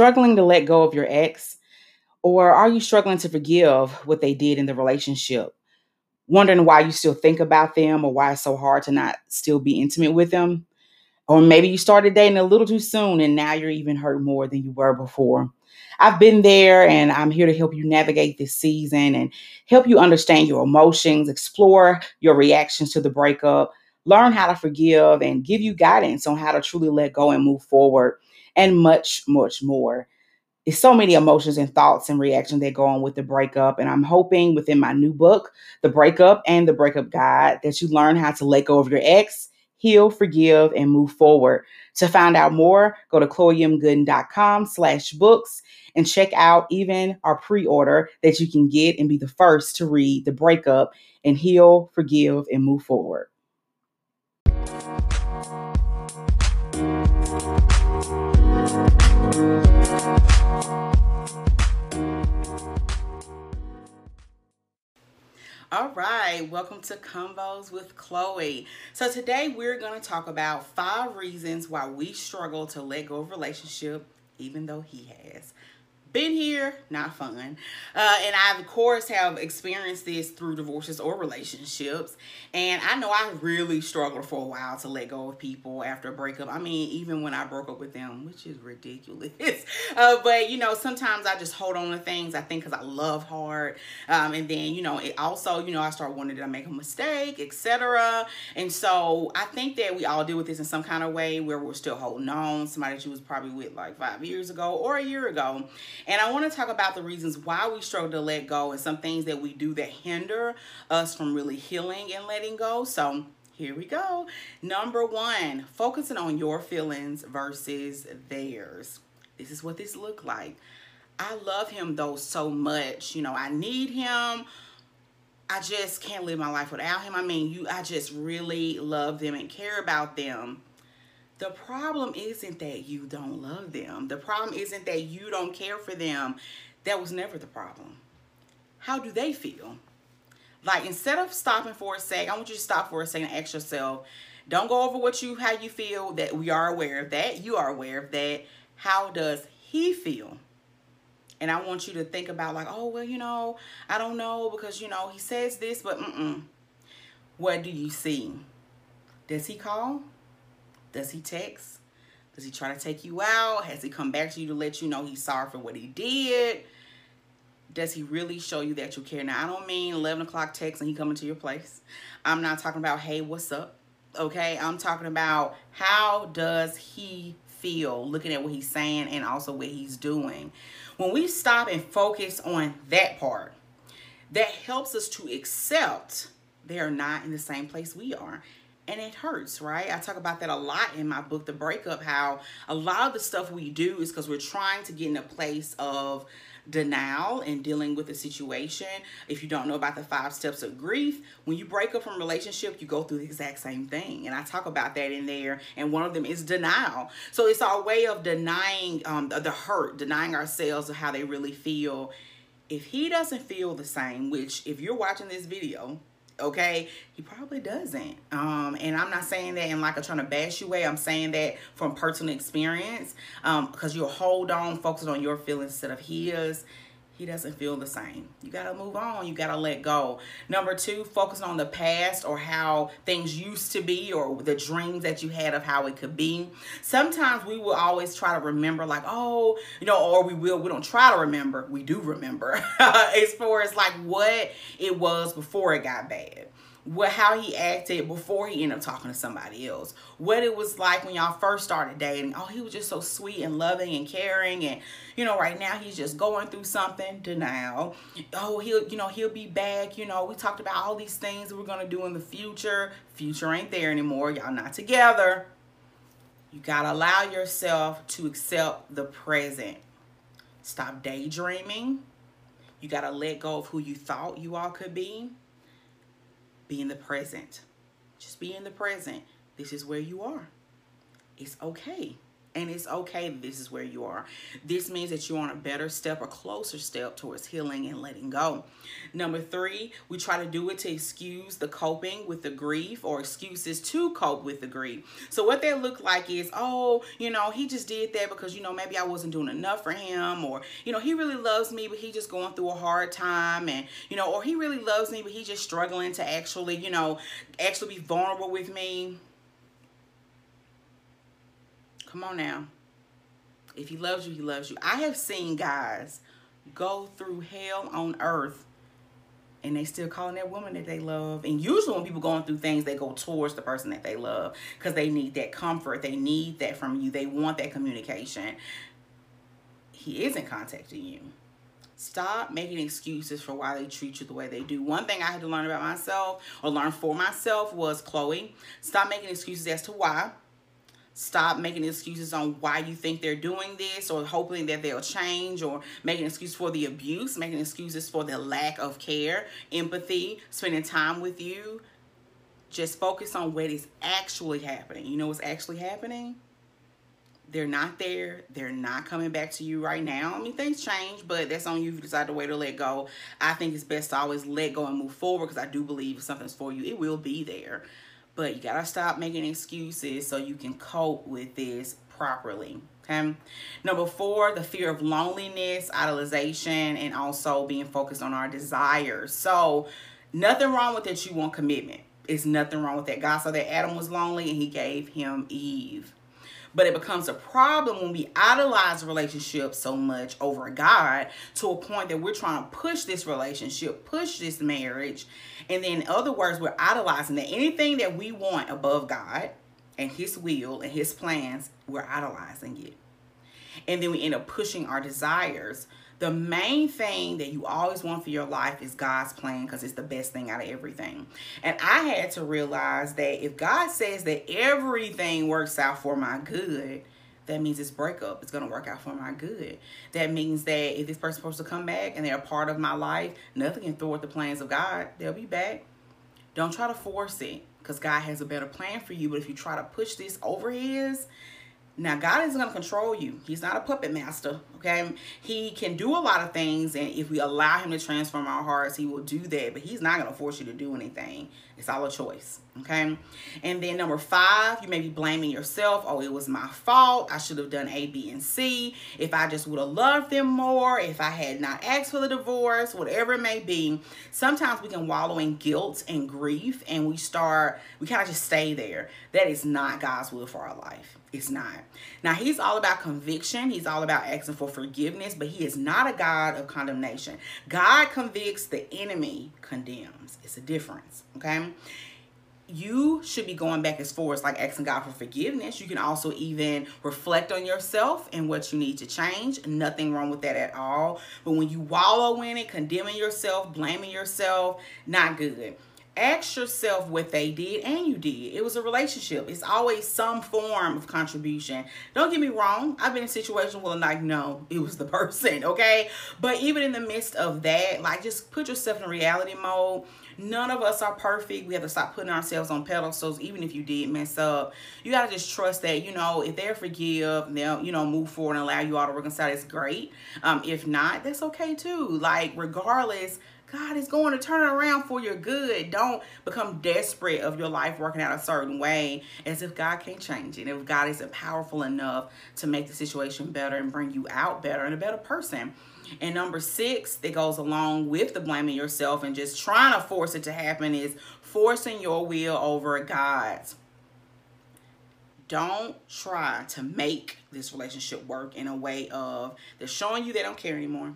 struggling to let go of your ex? Or are you struggling to forgive what they did in the relationship? Wondering why you still think about them or why it's so hard to not still be intimate with them? Or maybe you started dating a little too soon and now you're even hurt more than you were before. I've been there and I'm here to help you navigate this season and help you understand your emotions, explore your reactions to the breakup, learn how to forgive, and give you guidance on how to truly let go and move forward, and much, much more. It's so many emotions and thoughts and reactions that go on with the breakup. And I'm hoping within my new book, The Breakup and the Breakup Guide, that you learn how to let go of your ex heal, forgive, and move forward. To find out more, go to chloemgooden.com slash books and check out even our pre-order that you can get and be the first to read the breakup and heal, forgive, and move forward. All right, welcome to Convos with Chloe. So today we're going to talk about five reasons why we struggle to let go of relationship even though he has been here, not fun. Uh, and I, of course, have experienced this through divorces or relationships. And I know I really struggled for a while to let go of people after a breakup. I mean, even when I broke up with them, which is ridiculous. uh, but, you know, sometimes I just hold on to things I think because I love hard. Um, and then, you know, it also, you know, I start wondering, did I make a mistake, etc. And so I think that we all deal with this in some kind of way where we're still holding on. Somebody that you was probably with like five years ago or a year ago. And I want to talk about the reasons why we struggle to let go and some things that we do that hinder us from really healing and letting go. So here we go. Number one, focusing on your feelings versus theirs. This is what this looked like. I love him though so much. You know, I need him. I just can't live my life without him. I mean, you I just really love them and care about them. The problem isn't that you don't love them. The problem isn't that you don't care for them. That was never the problem. How do they feel? Like instead of stopping for a sec, I want you to stop for a second and ask yourself, don't go over what you how you feel that we are aware of that. You are aware of that. How does he feel? And I want you to think about like, oh, well, you know, I don't know because, you know, he says this, but mm-mm. What do you see? Does he call? Does he text? Does he try to take you out? Has he come back to you to let you know he's sorry for what he did? Does he really show you that you care? Now, I don't mean 11 o'clock text and he coming to your place. I'm not talking about, hey, what's up? Okay, I'm talking about how does he feel looking at what he's saying and also what he's doing. When we stop and focus on that part, that helps us to accept they are not in the same place we are and it hurts, right? I talk about that a lot in my book, The Breakup, how a lot of the stuff we do is because we're trying to get in a place of denial and dealing with the situation. If you don't know about the five steps of grief, when you break up from a relationship, you go through the exact same thing. And I talk about that in there. And one of them is denial. So it's our way of denying um, the hurt, denying ourselves of how they really feel. If he doesn't feel the same, which if you're watching this video, okay? He probably doesn't. Um and i'm not saying that in like a trying to bash you way. I'm saying that from personal experience um because you'll hold on focus on your feelings instead of his he doesn't feel the same. You got to move on. You got to let go. Number two, focus on the past or how things used to be or the dreams that you had of how it could be. Sometimes we will always try to remember like, oh, you know, or we will, we don't try to remember. We do remember as far as like what it was before it got bad what how he acted before he ended up talking to somebody else. What it was like when y'all first started dating. Oh he was just so sweet and loving and caring and you know right now he's just going through something. Denial. Oh he'll you know he'll be back. You know we talked about all these things we're gonna do in the future. Future ain't there anymore. Y'all not together. You gotta allow yourself to accept the present. Stop daydreaming. You gotta let go of who you thought you all could be be in the present. Just be in the present. This is where you are. It's okay. And it's okay that this is where you are. This means that you're on a better step a closer step towards healing and letting go. Number three, we try to do it to excuse the coping with the grief or excuses to cope with the grief. So what that look like is, oh, you know, he just did that because, you know, maybe I wasn't doing enough for him or, you know, he really loves me, but he just going through a hard time and, you know, or he really loves me, but he just struggling to actually, you know, actually be vulnerable with me Come on now. If he loves you, he loves you. I have seen guys go through hell on earth and they still calling that woman that they love. And usually when people going through things, they go towards the person that they love because they need that comfort. They need that from you. They want that communication. He isn't contacting you. Stop making excuses for why they treat you the way they do. One thing I had to learn about myself or learn for myself was Chloe. Stop making excuses as to why stop making excuses on why you think they're doing this or hoping that they'll change or making excuses for the abuse, making excuses for the lack of care, empathy, spending time with you. Just focus on what is actually happening. You know what's actually happening? They're not there. They're not coming back to you right now. I mean, things change, but that's on you if you decide to wait or let go. I think it's best to always let go and move forward because I do believe if something's for you, it will be there. But you gotta stop making excuses so you can cope with this properly. Okay. Number four, the fear of loneliness, idolization, and also being focused on our desires. So nothing wrong with that you want commitment. It's nothing wrong with that. God saw that Adam was lonely and he gave him Eve. But it becomes a problem when we idolize a relationship so much over God to a point that we're trying to push this relationship, push this marriage. And then in other words, we're idolizing that anything that we want above God and his will and his plans, we're idolizing it. And then we end up pushing our desires the main thing that you always want for your life is God's plan because it's the best thing out of everything. And I had to realize that if God says that everything works out for my good, that means this breakup is going to work out for my good. That means that if this person's supposed to come back and they're a part of my life, nothing can thwart the plans of God. They'll be back. Don't try to force it because God has a better plan for you. But if you try to push this over his, now, God isn't going to control you. He's not a puppet master, okay? He can do a lot of things, and if we allow him to transform our hearts, he will do that, but he's not going to force you to do anything. It's all a choice, okay? And then number five, you may be blaming yourself. Oh, it was my fault. I should have done A, B, and C. If I just would have loved them more, if I had not asked for the divorce, whatever it may be. Sometimes we can wallow in guilt and grief, and we start, we kind of just stay there. That is not God's will for our life. It's not. Now, he's all about conviction. He's all about asking for forgiveness, but he is not a God of condemnation. God convicts, the enemy condemns. It's a difference, okay? You should be going back as far as like asking God for forgiveness. You can also even reflect on yourself and what you need to change. Nothing wrong with that at all. But when you wallow in it, condemning yourself, blaming yourself, not good ask yourself what they did and you did. It was a relationship. It's always some form of contribution. Don't get me wrong. I've been in situations where I'm like, no, it was the person, okay? But even in the midst of that, like just put yourself in reality mode. None of us are perfect. We have to stop putting ourselves on pedestals, even if you did mess up. You got to just trust that, you know, if they're forgive, they'll, you know, move forward and allow you all to reconcile. It's great. Um, if not, that's okay too. Like, regardless, God is going to turn it around for your good. Don't become desperate of your life working out a certain way as if God can't change it. If God isn't powerful enough to make the situation better and bring you out better and a better person. And number six that goes along with the blaming yourself and just trying to force it to happen is forcing your will over God's. Don't try to make this relationship work in a way of they're showing you they don't care anymore.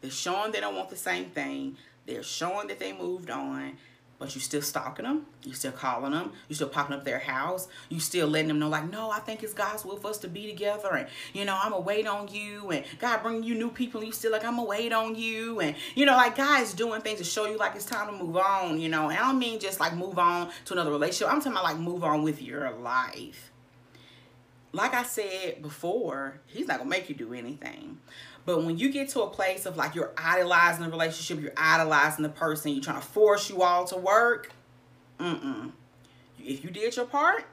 They're showing they don't want the same thing. They're showing that they moved on, but you still stalking them. You still calling them. You still popping up their house. You still letting them know like, no, I think it's God's will for us to be together. And, you know, I'm going to wait on you. And God bringing you new people. And you still like, I'm going to wait on you. And, you know, like guys doing things to show you like it's time to move on, you know. And I don't mean just like move on to another relationship. I'm talking about like move on with your life like I said before, he's not gonna make you do anything. But when you get to a place of like you're idolizing the relationship, you're idolizing the person, you're trying to force you all to work, mm-mm. If you did your part,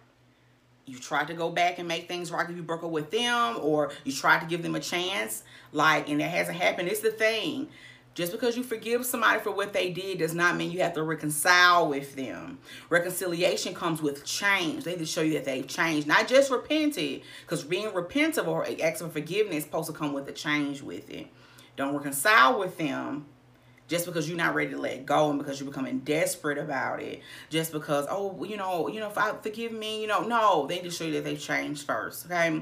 you tried to go back and make things right if you broke up with them or you tried to give them a chance like and it hasn't happened it's the thing just because you forgive somebody for what they did does not mean you have to reconcile with them. Reconciliation comes with change. They just show you that they've changed, not just repented, because being repentant or asking for forgiveness is supposed to come with a change with it. Don't reconcile with them just because you're not ready to let go and because you're becoming desperate about it just because oh you know you know if i forgive me you know no they just show you that they've changed first okay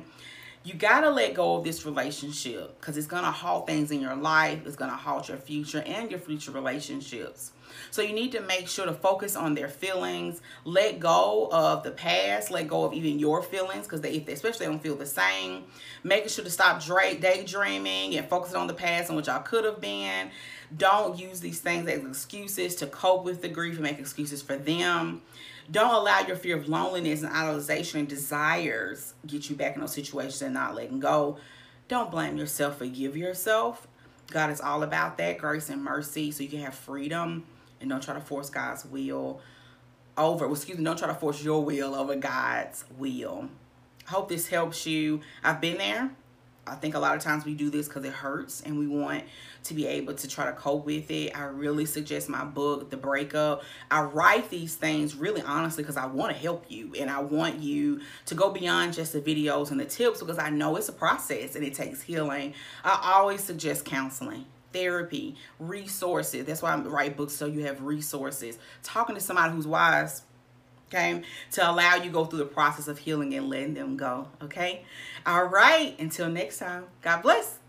you got to let go of this relationship because it's to halt things in your life. It's to halt your future and your future relationships. So you need to make sure to focus on their feelings, let go of the past, let go of even your feelings because they, especially they don't feel the same. Making sure to stop daydreaming and focusing on the past and what y'all could have been. Don't use these things as excuses to cope with the grief and make excuses for them. Don't allow your fear of loneliness and idolization and desires get you back in those situations and not letting go. Don't blame yourself. Forgive yourself. God is all about that grace and mercy so you can have freedom and don't try to force God's will over. Excuse me, don't try to force your will over God's will. Hope this helps you. I've been there. I think a lot of times we do this because it hurts and we want to be able to try to cope with it. I really suggest my book, The Breakup. I write these things really honestly because I want to help you and I want you to go beyond just the videos and the tips because I know it's a process and it takes healing. I always suggest counseling therapy, resources. That's why I write books so you have resources. Talking to somebody who's wise okay to allow you go through the process of healing and letting them go okay? All right until next time god bless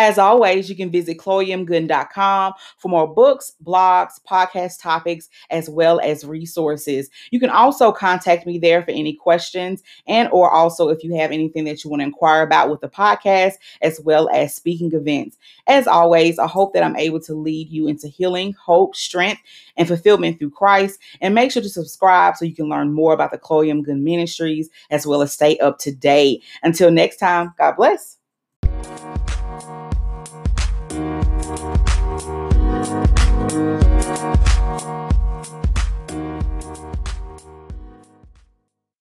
As always, you can visit chloemgooden.com for more books, blogs, podcast topics, as well as resources. You can also contact me there for any questions and or also if you have anything that you want to inquire about with the podcast, as well as speaking events. As always, I hope that I'm able to lead you into healing, hope, strength, and fulfillment through Christ. And make sure to subscribe so you can learn more about the Chloe M. Ministries as well as stay up to date. Until next time, God bless.